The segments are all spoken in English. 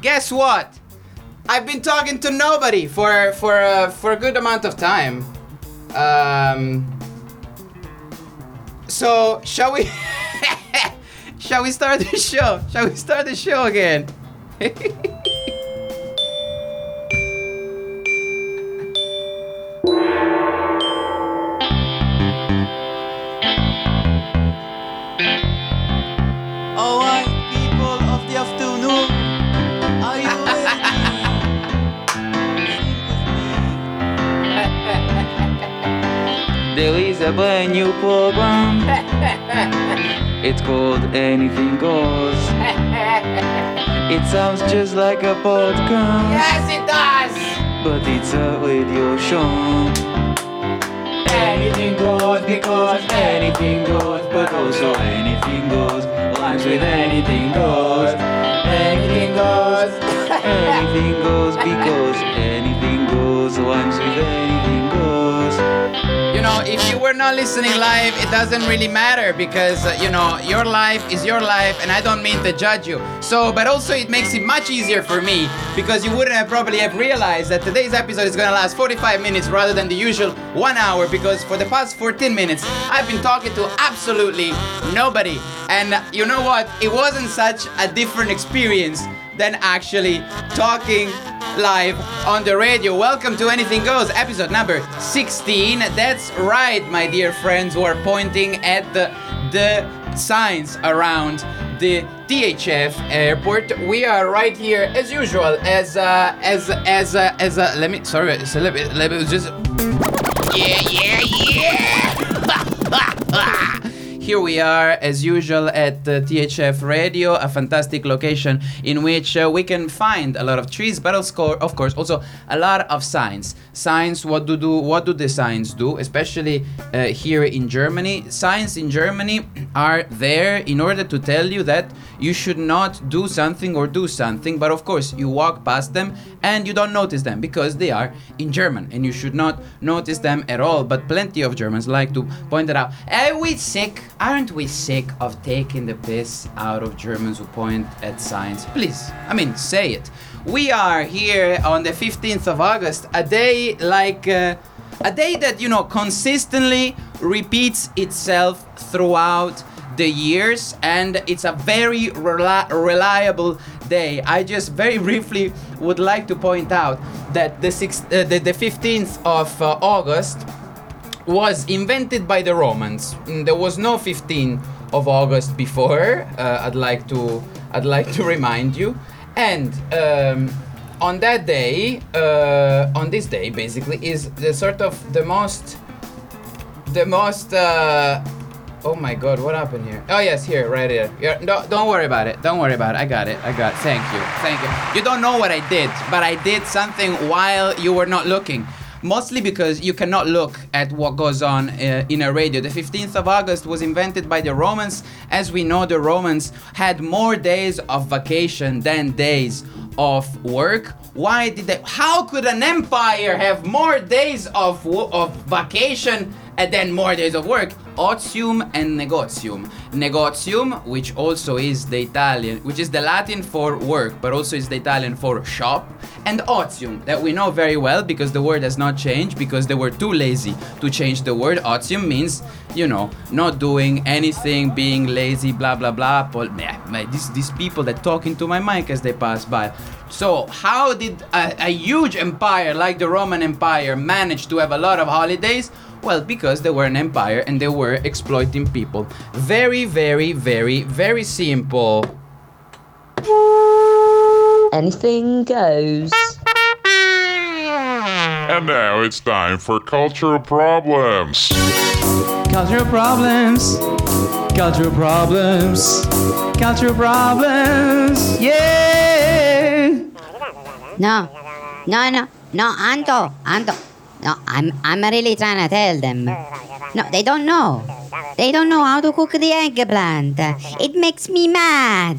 guess what? I've been talking to nobody for for uh, for a good amount of time. Um. So shall we? shall we start the show? Shall we start the show again? There is a brand new program. It's called Anything Goes. It sounds just like a podcast, yes, it does. but it's a radio show. Anything goes because anything goes, but also anything goes. Rhymes with anything goes. Anything goes. anything goes because anything goes. Rhymes with anything goes. If you were not listening live, it doesn't really matter because, uh, you know, your life is your life and I don't mean to judge you. So, but also it makes it much easier for me because you wouldn't have probably have realized that today's episode is gonna last 45 minutes rather than the usual one hour because for the past 14 minutes I've been talking to absolutely nobody. And you know what? It wasn't such a different experience than actually talking live on the radio. Welcome to Anything Goes, episode number 16. That's right, my dear friends who are pointing at the, the signs around the THF airport. We are right here as usual as uh, as as uh, as uh, let me sorry so let me let me just yeah yeah yeah Here we are, as usual, at the THF Radio, a fantastic location in which uh, we can find a lot of trees, but of course, also a lot of signs. Signs, what do do? What do the signs do? Especially uh, here in Germany, signs in Germany are there in order to tell you that you should not do something or do something. But of course, you walk past them and you don't notice them because they are in German, and you should not notice them at all. But plenty of Germans like to point it out. Are we sick? Aren't we sick of taking the piss out of Germans who point at signs? Please, I mean, say it. We are here on the 15th of August, a day like uh, a day that you know consistently repeats itself throughout the years, and it's a very reli- reliable day. I just very briefly would like to point out that the six, uh, the, the 15th of uh, August was invented by the Romans. Mm, There was no 15th of August before. Uh, I'd like to I'd like to remind you. And um, on that day, uh, on this day, basically, is the sort of the most the most. Uh, oh my God, what happened here? Oh yes, here, right here. Yeah, no, don't worry about it. Don't worry about it. I got it. I got. It. Thank you. Thank you. You don't know what I did, but I did something while you were not looking. Mostly because you cannot look at what goes on uh, in a radio. The 15th of August was invented by the Romans. As we know, the Romans had more days of vacation than days of work. Why did they? How could an empire have more days of of vacation and then more days of work? Otium and negotium. Negotium, which also is the Italian, which is the Latin for work, but also is the Italian for shop, and otium, that we know very well because the word has not changed because they were too lazy to change the word. Otium means, you know, not doing anything, being lazy, blah blah blah. Pol- these these people that talk into my mic as they pass by. So, how did a, a huge empire like the Roman Empire manage to have a lot of holidays? Well, because they were an empire and they were exploiting people. Very, very, very, very simple. Anything goes. And now it's time for cultural problems. Cultural problems. Cultural problems. Cultural problems. Yeah. No, no, no, no, Anto, Anto. No, I'm, I'm really trying to tell them. No, they don't know. They don't know how to cook the eggplant. It makes me mad.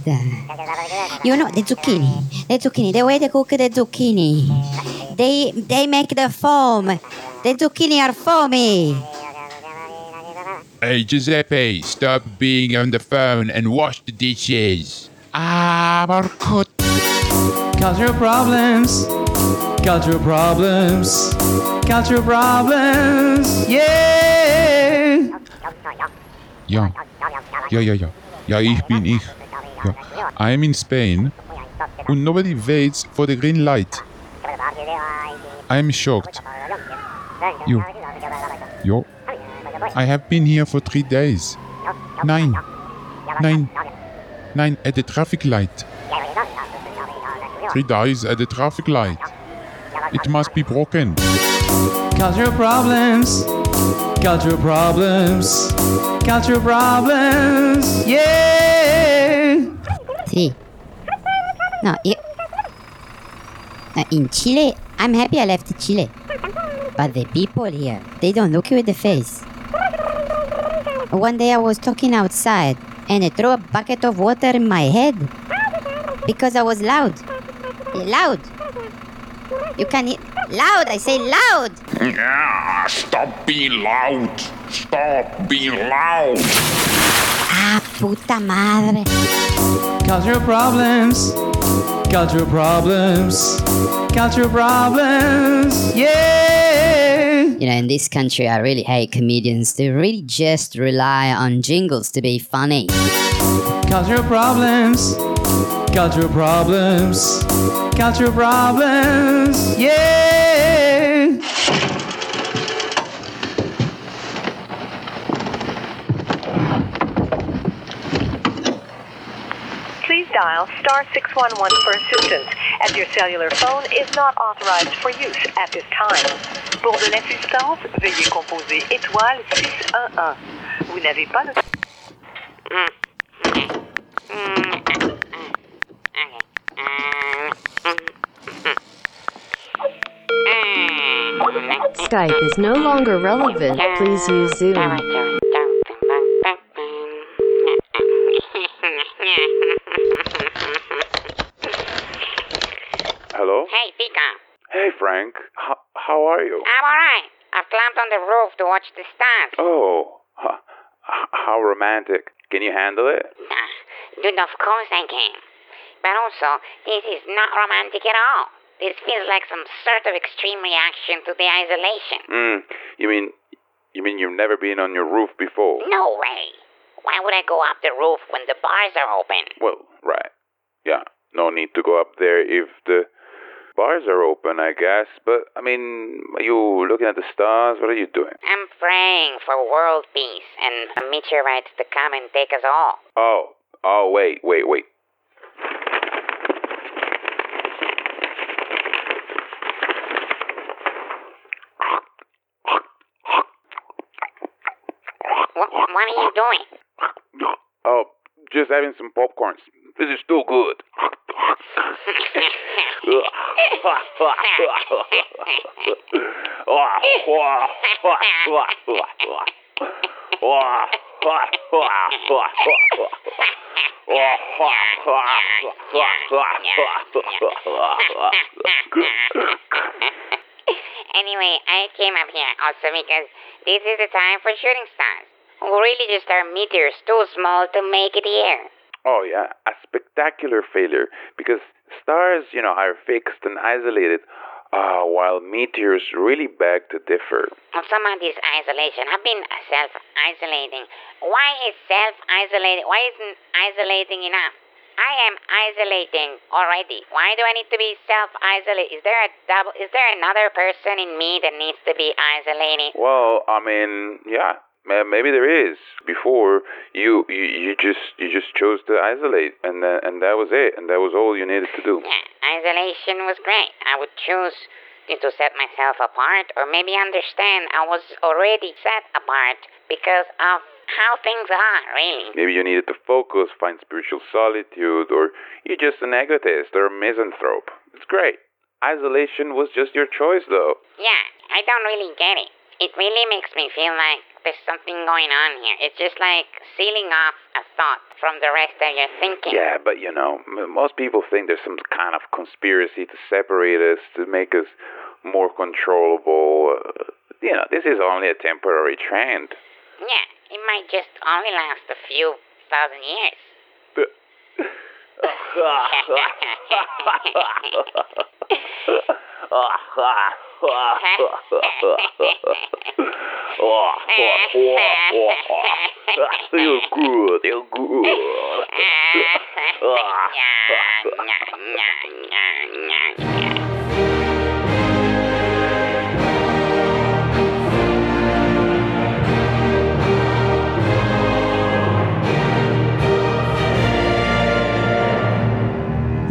You know, the zucchini, the zucchini, the way they cook the zucchini. They, they make the foam. The zucchini are foamy. Hey Giuseppe, stop being on the phone and wash the dishes. Ah, Marco. Cultural problems. Cultural problems. Cultural problems. Yeah. Ja. Ja, ja, ja. Ja, ich bin ich. Ja. I am in Spain and nobody waits for the green light. I am shocked. You. Yo. I have been here for three days. Nine. Nine. Nine at the traffic light. Three days at the traffic light. It must be broken. Cultural problems. Cultural problems. Cultural problems. Yeah. See. No, you, uh, in Chile, I'm happy I left Chile. But the people here, they don't look you in the face. One day I was talking outside and they threw a bucket of water in my head because I was loud. Loud. You can hear. Loud, I say loud. Yeah, stop being loud. Stop being loud. Ah, puta madre. Cultural problems. Cultural problems. Cultural problems. Yeah. You know, in this country, I really hate comedians. They really just rely on jingles to be funny. Cultural problems. Cultural problems. Cultural problems. Yeah. Please dial star 611 for assistance as your cellular phone is not authorized for use at this time. Pour de l'assistance, veuillez composer étoile 611. Vous n'avez pas de... Mm. Mm. Mm. Skype is no longer relevant. Please use Zoom. Hello? Hey, Fika. Hey, Frank. H- how are you? I'm alright. I've climbed on the roof to watch the stars. Oh, h- h- how romantic. Can you handle it? Ah, Dude, of course I can. But also, this is not romantic at all. This feels like some sort of extreme reaction to the isolation. Mm, you mean you mean you've never been on your roof before? No way. Why would I go up the roof when the bars are open? Well, right. Yeah, no need to go up there if the bars are open, I guess. But I mean, are you looking at the stars? What are you doing? I'm praying for world peace and a meteorite to come and take us all. Oh, oh, wait, wait, wait. What, what are you doing? Oh, just having some popcorn. This is too good. anyway, I came up here also because this is the time for shooting stars. Really just are meteors too small to make it here. Oh yeah, a spectacular failure because stars, you know, are fixed and isolated, uh, while meteors really beg to differ. Well, some of this isolation have been self-isolating. Why is self-isolating? Why isn't isolating enough? I am isolating already. Why do I need to be self-isolated? Is there a double? Is there another person in me that needs to be isolating? Well, I mean, yeah, maybe there is. Before you, you, you just you just chose to isolate, and uh, and that was it, and that was all you needed to do. Yeah, isolation was great. I would choose to set myself apart, or maybe understand I was already set apart because of how things are, really. Maybe you needed to focus, find spiritual solitude, or you're just an egotist or a misanthrope. It's great. Isolation was just your choice, though. Yeah, I don't really get it. It really makes me feel like there's something going on here. It's just like sealing off a thought from the rest of your thinking. Yeah, but you know, m- most people think there's some kind of conspiracy to separate us, to make us more controllable. Uh, you know, this is only a temporary trend. Yeah, it might just only last a few thousand years. You're good, you're good.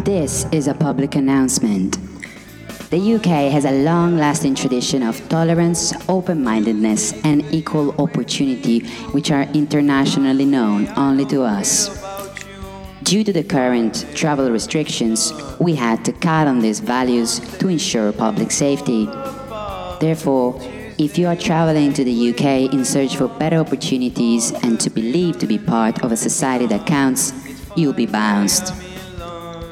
This is a public announcement. The UK has a long lasting tradition of tolerance, open mindedness, and equal opportunity, which are internationally known only to us. Due to the current travel restrictions, we had to cut on these values to ensure public safety. Therefore, if you are traveling to the UK in search for better opportunities and to believe to be part of a society that counts, you'll be bounced.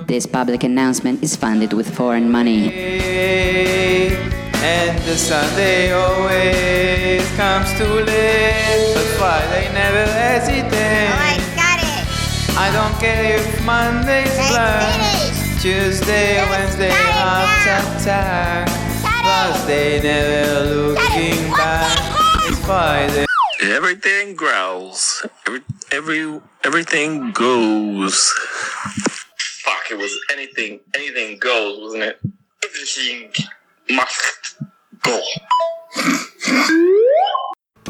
This public announcement is funded with foreign money. And the Sunday always comes too late, but Friday never hesitates. got it. I don't care if Monday's blank, Tuesday, Wednesday, heart attack. Thursday, never looking back. It's Friday. Everything growls. Every, every everything goes. Fuck! It was anything. Anything goes, wasn't it? Everything must go.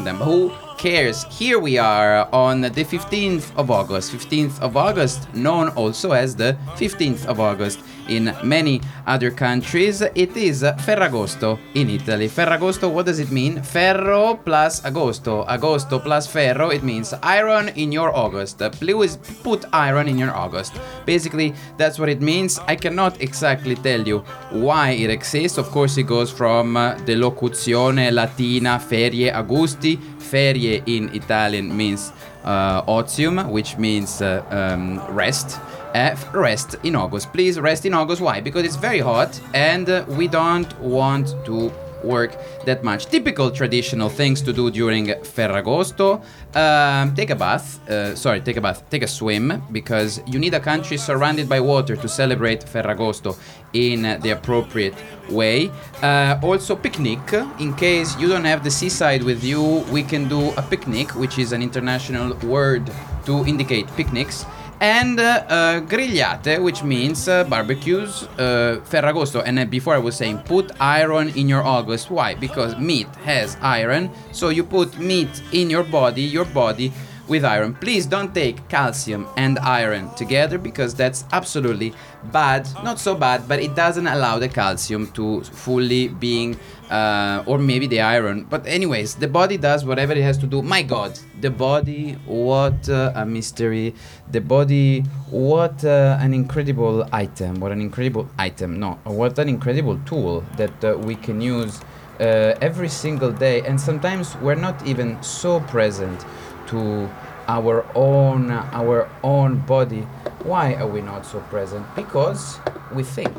them. Who cares? Here we are on the 15th of August. 15th of August, known also as the 15th of August in many other countries. It is Ferragosto in Italy. Ferragosto, what does it mean? Ferro plus agosto. Agosto plus ferro, it means iron in your August. Please put iron in your August. Basically, that's what it means. I cannot exactly tell you why it exists. Of course, it goes from uh, the locuzione latina ferie augusti. Ferie in Italian means uh, otium, which means uh, um, rest. Uh, rest in August. Please rest in August. Why? Because it's very hot and uh, we don't want to work that much. Typical traditional things to do during Ferragosto. Um, take a bath. Uh, sorry, take a bath. Take a swim because you need a country surrounded by water to celebrate Ferragosto in the appropriate way. Uh, also, picnic. In case you don't have the seaside with you, we can do a picnic, which is an international word to indicate picnics and uh, uh, grigliate, which means uh, barbecues, Ferragosto. And before I was saying, put iron in your August. Why? Because meat has iron, so you put meat in your body, your body with iron. Please don't take calcium and iron together because that's absolutely bad. Not so bad, but it doesn't allow the calcium to fully being, uh, or maybe the iron. But anyways, the body does whatever it has to do. My God, the body, what uh, a mystery. The body, what uh, an incredible item. What an incredible item. No, what an incredible tool that uh, we can use. Uh, every single day, and sometimes we're not even so present to our own our own body. Why are we not so present? Because we think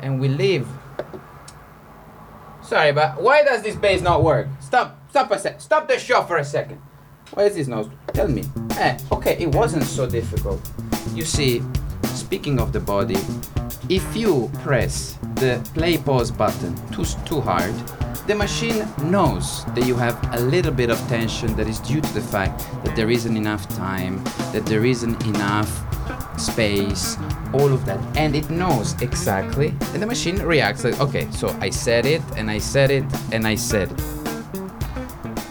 and we live. Sorry but why does this bass not work? Stop stop a sec stop the show for a second. Why is this not tell me. Eh okay it wasn't so difficult. You see speaking of the body if you press the play pause button too too hard the machine knows that you have a little bit of tension that is due to the fact that there isn't enough time, that there isn't enough space, all of that. And it knows exactly, and the machine reacts like, okay, so I said it, and I said it, and I said it.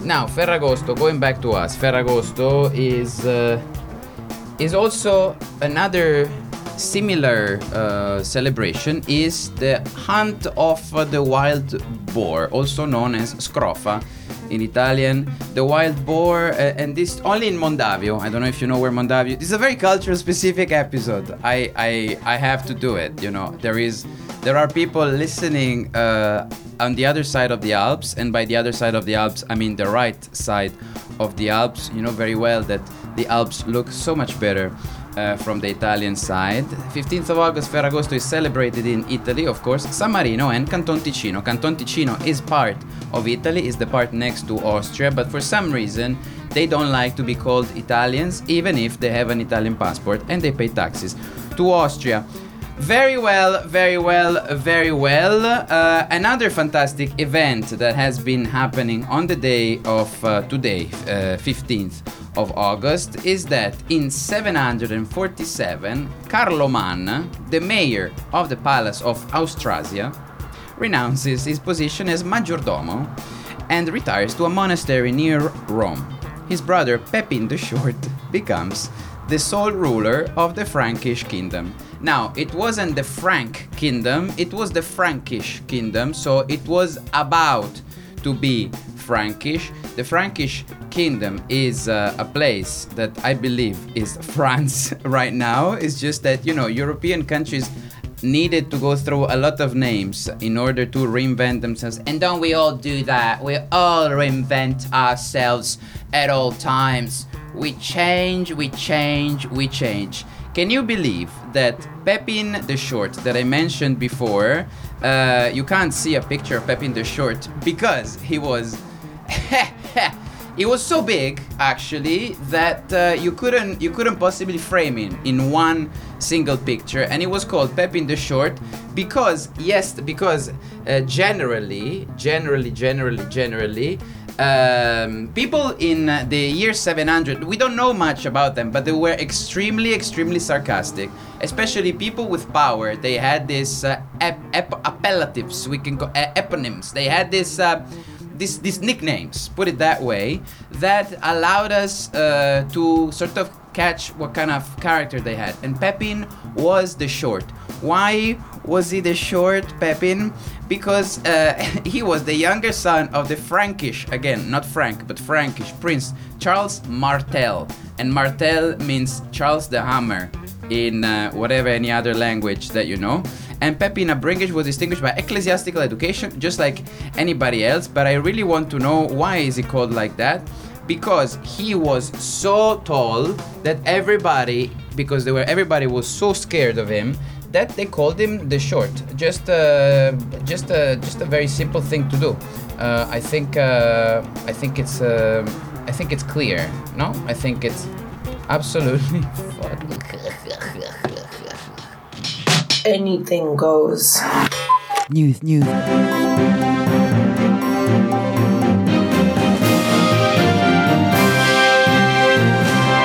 Now, Ferragosto, going back to us, Ferragosto is uh, is also another similar uh, celebration is the hunt of the wild boar, also known as scrofa in Italian. The wild boar, uh, and this only in Mondavio. I don't know if you know where Mondavio. This is a very cultural specific episode. I I I have to do it. You know, there is there are people listening uh, on the other side of the Alps, and by the other side of the Alps, I mean the right side of the Alps. You know very well that the Alps look so much better uh, from the Italian side. 15th of August, Ferragosto is celebrated in Italy, of course, San Marino and Canton Ticino. Canton Ticino is part of Italy, is the part next to Austria, but for some reason they don't like to be called Italians, even if they have an Italian passport and they pay taxes to Austria. Very well, very well, very well. Uh, another fantastic event that has been happening on the day of uh, today, uh, 15th of August, is that in 747, Carloman, the mayor of the Palace of Austrasia, renounces his position as majordomo and retires to a monastery near Rome. His brother Pepin the Short becomes the sole ruler of the Frankish kingdom. Now, it wasn't the Frank kingdom, it was the Frankish kingdom, so it was about to be Frankish. The Frankish kingdom is uh, a place that I believe is France right now. It's just that, you know, European countries needed to go through a lot of names in order to reinvent themselves. And don't we all do that? We all reinvent ourselves at all times. We change, we change, we change. Can you believe that Pepin the Short that I mentioned before? Uh, you can't see a picture of Pepin the Short because he was. he was so big actually that uh, you couldn't you couldn't possibly frame him in one single picture and it was called Pepin the Short because yes because uh, generally generally generally generally um, people in the year 700 we don't know much about them but they were extremely extremely sarcastic especially people with power they had these uh, ep- ep- appellatives we can call uh, eponyms they had this uh, these, these nicknames, put it that way, that allowed us uh, to sort of catch what kind of character they had. And Pepin was the short. Why was he the short Pepin? Because uh, he was the younger son of the Frankish, again, not Frank, but Frankish prince Charles Martel. And Martel means Charles the Hammer in uh, whatever any other language that you know. And Pepin Abringis was distinguished by ecclesiastical education, just like anybody else. But I really want to know why is he called like that? Because he was so tall that everybody, because they were everybody was so scared of him that they called him the short. Just, uh, just, uh, just a very simple thing to do. Uh, I think, uh, I think it's, uh, I think it's clear. No, I think it's absolutely. Anything goes. News, news.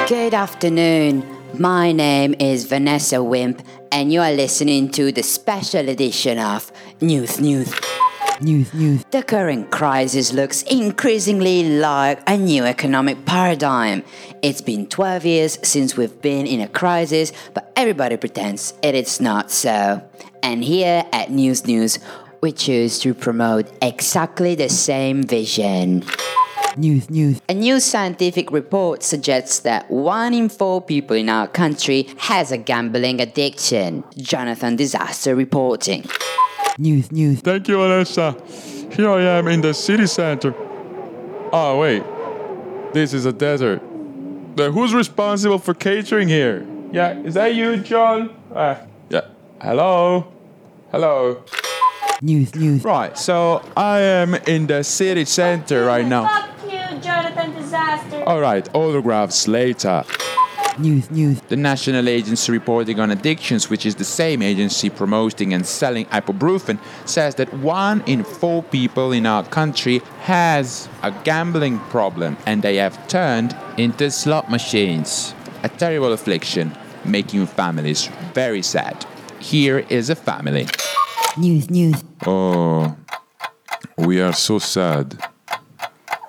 Good afternoon. My name is Vanessa Wimp, and you are listening to the special edition of News, News. News, news. The current crisis looks increasingly like a new economic paradigm. It's been 12 years since we've been in a crisis, but everybody pretends it is not so. And here at News News, we choose to promote exactly the same vision. News, news. A new scientific report suggests that one in four people in our country has a gambling addiction. Jonathan Disaster reporting. News, news. Thank you, Vanessa. Here I am in the city center. Oh, wait. This is a desert. Then who's responsible for catering here? Yeah, is that you, John? Uh, yeah. Hello? Hello? News, news. Right, so I am in the city center right now. Fuck you, Jonathan Disaster. Alright, autographs later. News, news. The National Agency Reporting on Addictions, which is the same agency promoting and selling ibuprofen, says that one in four people in our country has a gambling problem and they have turned into slot machines. A terrible affliction, making families very sad. Here is a family. News, news. Oh, we are so sad.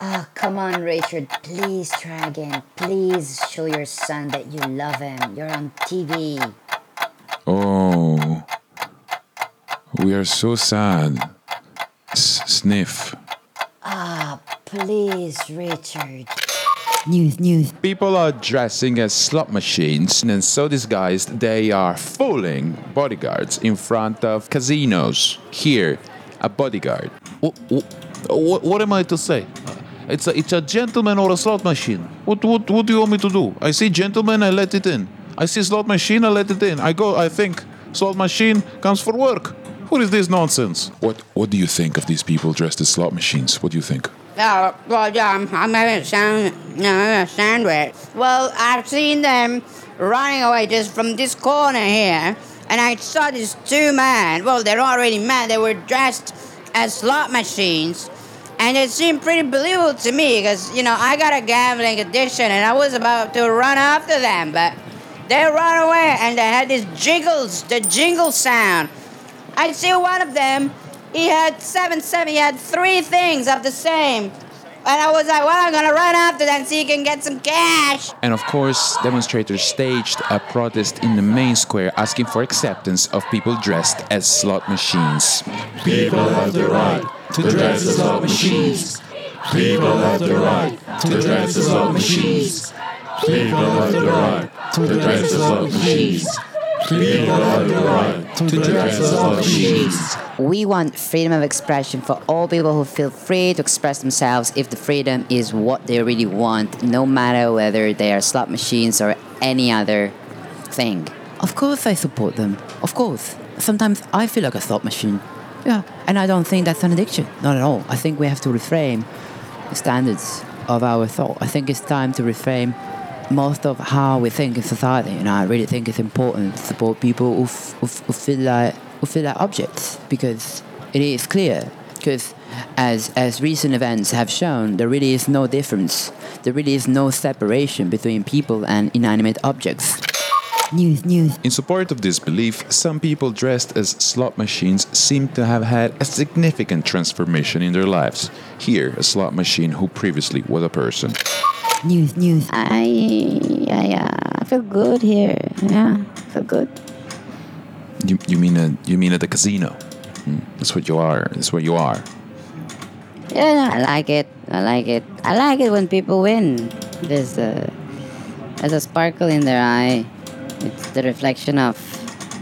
Oh, come on, Richard. Please try again. Please show your son that you love him. You're on TV. Oh, we are so sad. S- sniff. Ah, please, Richard. News, news. People are dressing as slot machines and so disguised they are fooling bodyguards in front of casinos. Here, a bodyguard. What, what, what am I to say? It's a, it's a gentleman or a slot machine. What, what, what do you want me to do? I see gentleman, I let it in. I see slot machine, I let it in. I go, I think slot machine comes for work. What is this nonsense? What What do you think of these people dressed as slot machines? What do you think? Oh, well, yeah, I'm, I'm having a, sand, no, I'm having a sandwich. Well, I've seen them running away just from this corner here, and I saw these two men. Well, they're already really men, they were dressed as slot machines. And it seemed pretty believable to me because, you know, I got a gambling addiction and I was about to run after them, but they ran away and they had these jiggles, the jingle sound. I see one of them, he had seven, seven, he had three things of the same. And I was like, well, I'm gonna run after them so you can get some cash. And of course, demonstrators staged a protest in the main square asking for acceptance of people dressed as slot machines. People have the right to dress as slot machines. People have the right to dress as slot machines. People have the right to dress as slot machines. People have the right to dress as slot machines. We want freedom of expression for all people who feel free to express themselves if the freedom is what they really want, no matter whether they are slot machines or any other thing. Of course, I support them. Of course. Sometimes I feel like a slot machine. Yeah, and I don't think that's an addiction. Not at all. I think we have to reframe the standards of our thought. I think it's time to reframe most of how we think in society. And I really think it's important to support people who, f- who, f- who feel like who feel like objects because it is clear. Because as as recent events have shown, there really is no difference. There really is no separation between people and inanimate objects. News, news. In support of this belief, some people dressed as slot machines seem to have had a significant transformation in their lives. Here, a slot machine who previously was a person. News, news. I, I, uh, I feel good here. Yeah, I feel good. You, you mean a, you mean at the casino? Hmm, That's what you are. That's where you are. Yeah, I like it. I like it. I like it when people win. There's a, there's a sparkle in their eye. It's the reflection of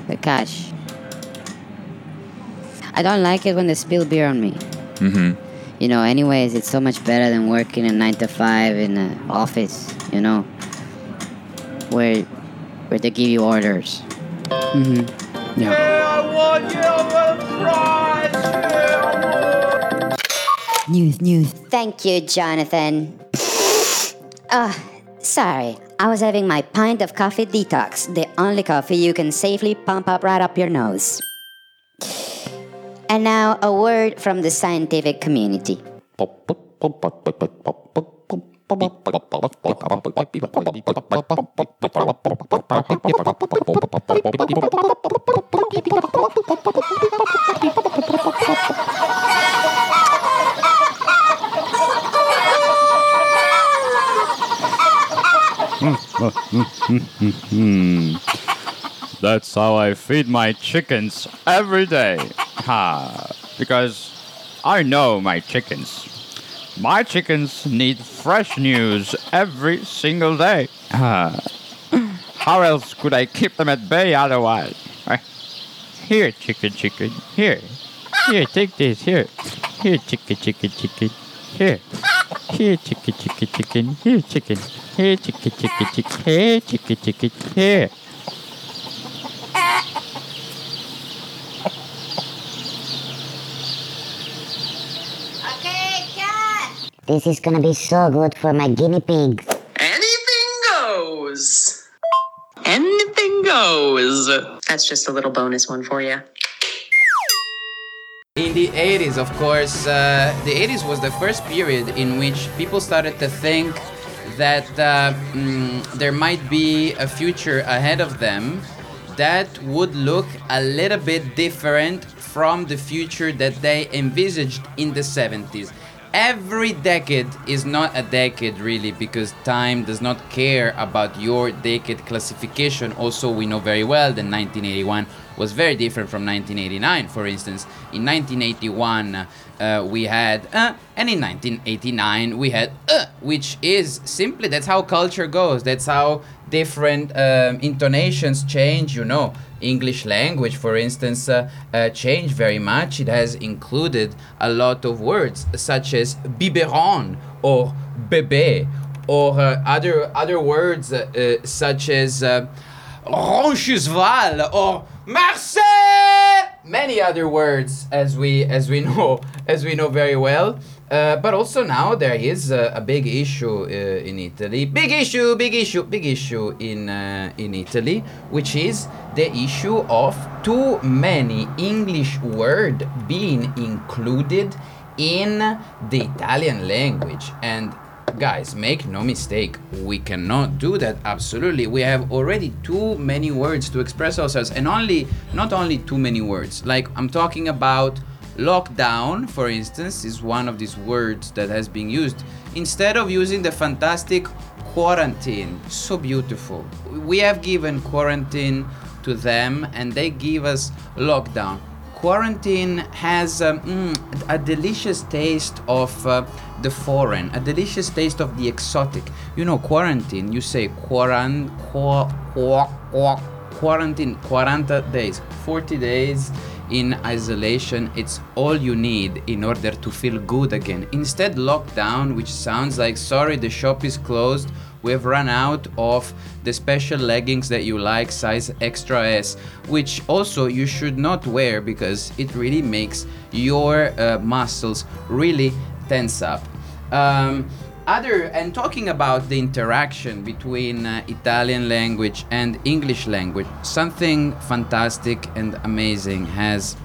the cash. I don't like it when they spill beer on me. Mm-hmm. You know, anyways, it's so much better than working a nine to five in an office. You know, where where they give you orders. Mm-hmm. Yeah. News, news. Thank you, Jonathan. Ah, sorry. I was having my pint of coffee detox, the only coffee you can safely pump up right up your nose. And now, a word from the scientific community. That's how I feed my chickens every day. Ha! Because I know my chickens. My chickens need fresh news every single day. Ha! How else could I keep them at bay otherwise? Uh, Here, chicken, chicken. Here. Here, take this. Here. Here, chicken, chicken, chicken. Here. Here, chicken, chicken, chicken. Here, chicken. Here, chicken, chicken, chicken. Here, chicken, chicken. Here. This is gonna be so good for my guinea pigs. Anything goes. Anything goes. That's just a little bonus one for you. In the 80s, of course, uh, the 80s was the first period in which people started to think that uh, mm, there might be a future ahead of them that would look a little bit different from the future that they envisaged in the 70s. Every decade is not a decade really because time does not care about your decade classification. Also, we know very well that 1981 was very different from 1989. For instance, in 1981 uh, we had uh, and in 1989 we had uh, which is simply that's how culture goes. That's how different um, intonations change. You know, English language, for instance, uh, uh, changed very much. It has included a lot of words such as biberon or bébé or uh, other other words such as uh, Roncheval or Marseille. Many other words as we as we know as we know very well. Uh, but also now there is a, a big issue uh, in Italy. Big issue, big issue, big issue in uh, in Italy, which is the issue of too many English word being included in the Italian language and guys make no mistake we cannot do that absolutely. We have already too many words to express ourselves and only not only too many words like i'm talking about lockdown for instance is one of these words that has been used. Instead of using the fantastic quarantine so beautiful. We have given quarantine to them and they give us lockdown quarantine has um, mm, a delicious taste of uh, the foreign, a delicious taste of the exotic. You know, quarantine, you say quaran, qua, qua, qua, quarantine, 40 days, 40 days in isolation. It's all you need in order to feel good again. Instead, lockdown, which sounds like sorry, the shop is closed. We have run out of the special leggings that you like, size extra S, which also you should not wear because it really makes your uh, muscles really tense up. Um, other and talking about the interaction between uh, Italian language and English language, something fantastic and amazing has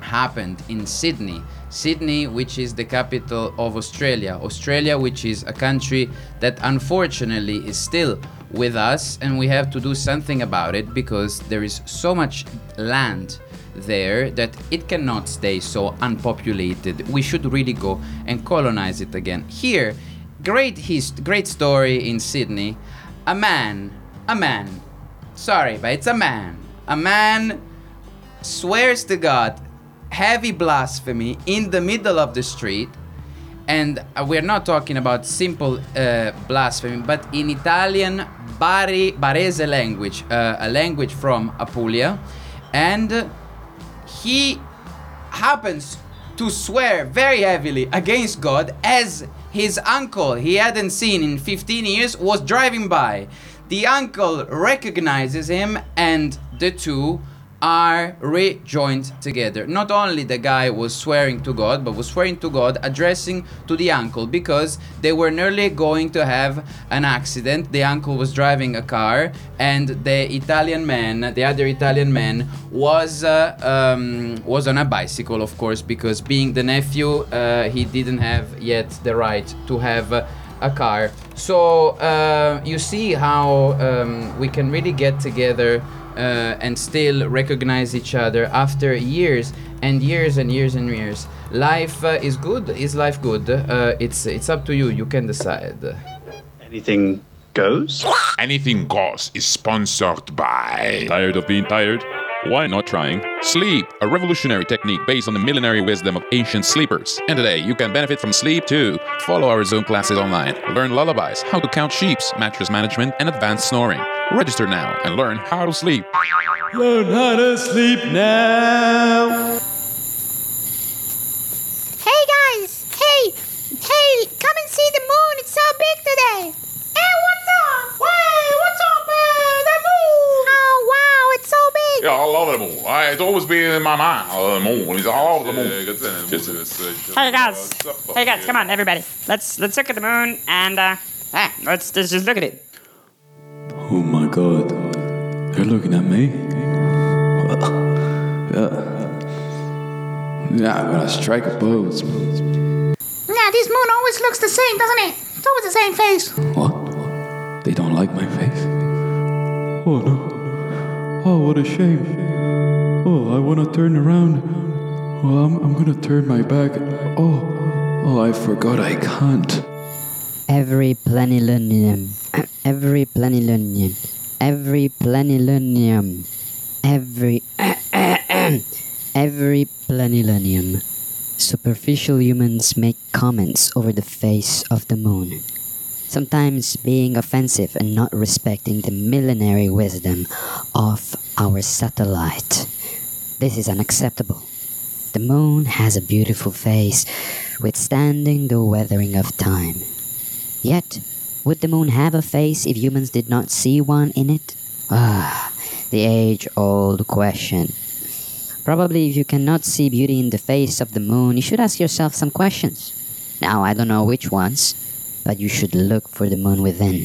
happened in Sydney. Sydney, which is the capital of Australia. Australia, which is a country that unfortunately is still with us, and we have to do something about it because there is so much land there that it cannot stay so unpopulated. We should really go and colonize it again. Here, great hist- great story in Sydney. A man, a man, sorry, but it's a man. A man swears to God heavy blasphemy in the middle of the street. And we're not talking about simple uh, blasphemy, but in Italian Bari, Barese language, uh, a language from Apulia. And he happens to swear very heavily against God as his uncle he hadn't seen in 15 years was driving by. The uncle recognizes him and the two are rejoined together. Not only the guy was swearing to God, but was swearing to God addressing to the uncle because they were nearly going to have an accident. The uncle was driving a car, and the Italian man, the other Italian man, was uh, um, was on a bicycle, of course, because being the nephew, uh, he didn't have yet the right to have. Uh, a car. So uh, you see how um, we can really get together and still recognize each other after years and years and years and years. Life uh, is good. Is life good? Uh, it's it's up to you. You can decide. Anything goes? Anything Goes is sponsored by. Tired of being tired? Why not trying? Sleep, a revolutionary technique based on the millenary wisdom of ancient sleepers. And today, you can benefit from sleep too. Follow our Zoom classes online. Learn lullabies, how to count sheeps, mattress management, and advanced snoring. Register now and learn how to sleep. Learn how to sleep now. Hey guys! Hey! Hey! Come and see the moon! It's so big today! Hey, what's up? Hey, what's up? Uh, the moon! Oh wow, it's so big! Yeah, I love the moon. I, it's always been in my mind. I love the moon. It's all over the moon. Hey guys, hey guys, come on, everybody. Let's let's look at the moon and uh, ah, let's, let's just look at it. Oh my god. they're looking at me? Yeah. Yeah, I'm gonna strike a pose. Yeah, this moon always looks the same, doesn't it? It's always the same face. What? They don't like my face? Oh no. Oh, what a shame. Oh, I wanna turn around. Oh, I'm, I'm gonna turn my back. Oh, oh, I forgot I can't. Every plenilunium, every plenilunium, every plenilunium, every every plenilunium. Superficial humans make comments over the face of the moon, sometimes being offensive and not respecting the millenary wisdom of our satellite. This is unacceptable. The moon has a beautiful face, withstanding the weathering of time. Yet, would the moon have a face if humans did not see one in it? Ah, the age old question. Probably if you cannot see beauty in the face of the moon, you should ask yourself some questions. Now, I don't know which ones, but you should look for the moon within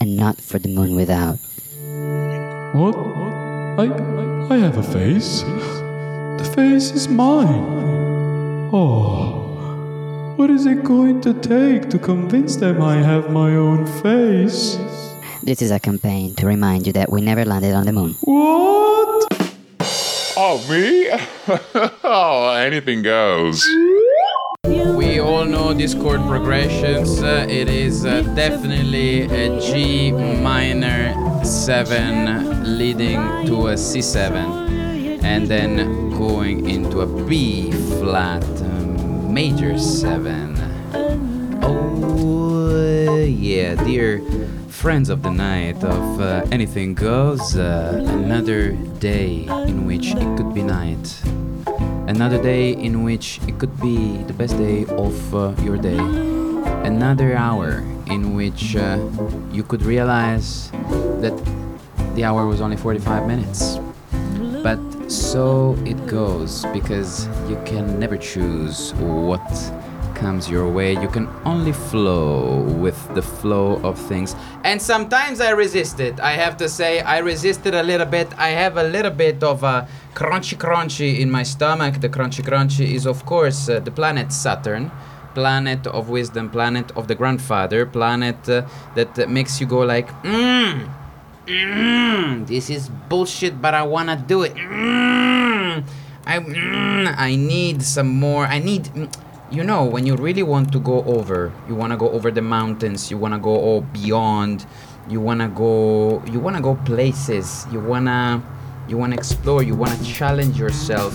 and not for the moon without. What? I, I have a face. The face is mine. Oh. What is it going to take to convince them I have my own face? This is a campaign to remind you that we never landed on the moon. What? Oh, me? oh, anything goes. All know these chord progressions. Uh, it is uh, definitely a G minor 7 leading to a C7 and then going into a B flat um, major 7. Oh, yeah, dear friends of the night of uh, Anything Goes, uh, another day in which it could be night. Another day in which it could be the best day of uh, your day. Another hour in which uh, you could realize that the hour was only 45 minutes. But so it goes because you can never choose what comes your way. You can only flow with the flow of things. And sometimes I resist it. I have to say, I resisted a little bit. I have a little bit of a crunchy crunchy in my stomach. The crunchy crunchy is, of course, uh, the planet Saturn. Planet of wisdom, planet of the grandfather, planet uh, that uh, makes you go like, mmm, mmm, this is bullshit, but I wanna do it. Mmm, I, mm, I need some more. I need, mm, you know, when you really want to go over, you wanna go over the mountains, you wanna go all beyond, you wanna go, you wanna go places, you wanna, you wanna explore, you wanna challenge yourself.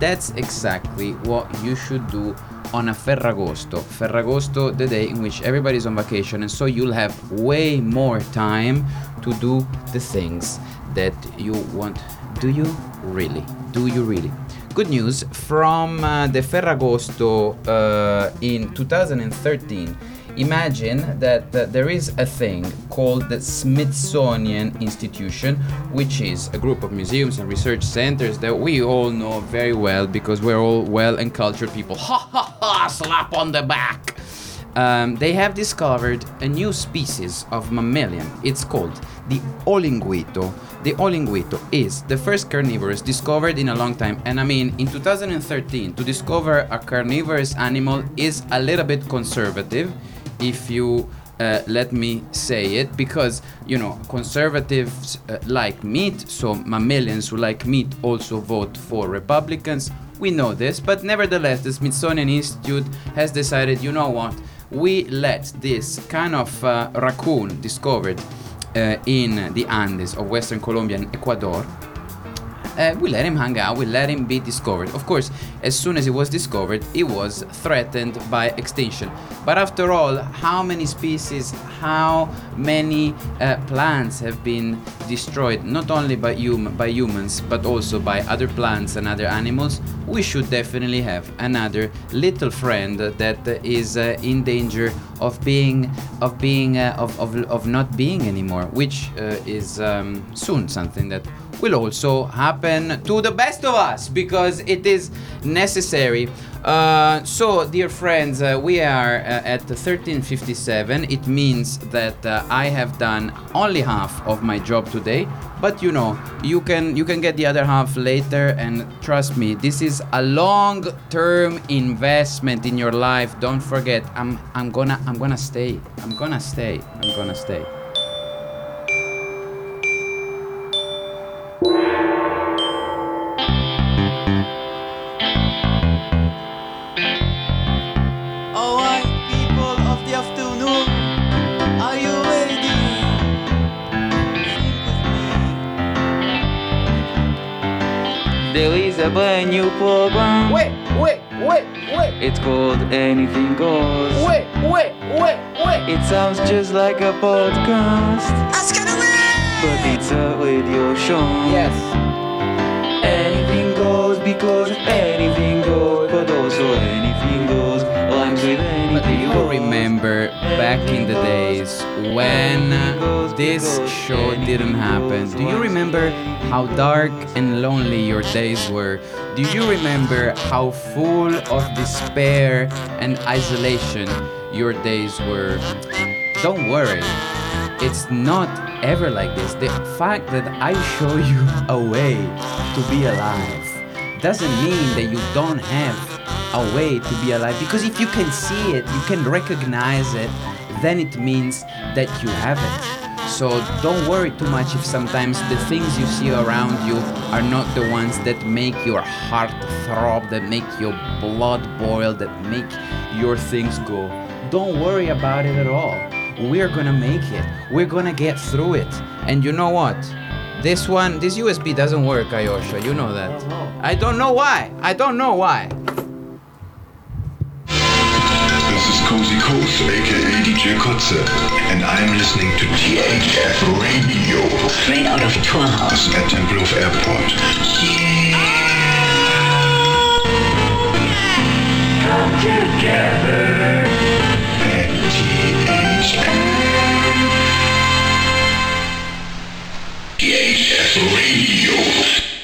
That's exactly what you should do on a Ferragosto. Ferragosto, the day in which everybody's on vacation, and so you'll have way more time to do the things that you want. Do you really? Do you really? Good news from uh, the Ferragosto uh, in 2013. Imagine that there is a thing called the Smithsonian Institution, which is a group of museums and research centers that we all know very well because we're all well and cultured people. Ha ha ha! Slap on the back! Um, they have discovered a new species of mammalian. It's called the olinguito. The olinguito is the first carnivorous discovered in a long time. And I mean, in 2013, to discover a carnivorous animal is a little bit conservative, if you uh, let me say it, because you know conservatives uh, like meat, so mammalians who like meat also vote for Republicans. We know this, but nevertheless, the Smithsonian Institute has decided, you know what? We let this kind of uh, raccoon discovered Eh, in the Andes of Western Colombia and Ecuador. Uh, we let him hang out, we let him be discovered. Of course, as soon as it was discovered, it was threatened by extinction. But after all, how many species, how many uh, plants have been destroyed, not only by, hum- by humans, but also by other plants and other animals? We should definitely have another little friend that is uh, in danger of being, of being, uh, of, of, of not being anymore, which uh, is um, soon something that will also happen to the best of us because it is necessary. Uh, so, dear friends, uh, we are uh, at 1357. It means that uh, I have done only half of my job today, but you know, you can you can get the other half later. And trust me, this is a long-term investment in your life. Don't forget, I'm I'm gonna I'm gonna stay. I'm gonna stay. I'm gonna stay. Program. Wait, wait, wait, wait. It's called Anything Goes. Wait, wait, wait, wait. It sounds just like a podcast. But it's a radio show. Yes. Anything goes because anything remember back in the days when this show didn't happen? Do you remember how dark and lonely your days were? Do you remember how full of despair and isolation your days were? Don't worry, it's not ever like this. The fact that I show you a way to be alive doesn't mean that you don't have a way to be alive because if you can see it, you can recognize it, then it means that you have it. So don't worry too much if sometimes the things you see around you are not the ones that make your heart throb, that make your blood boil, that make your things go. Don't worry about it at all. We're gonna make it. We're gonna get through it. And you know what? This one, this USB doesn't work, Ayosha. You know that. I don't know why. I don't know why. Cozy Coast, aka DJ Koze, and I'm listening to THF Radio. Straight out of Torhaus at Tempelhof Airport. Come together at THF. THF Radio.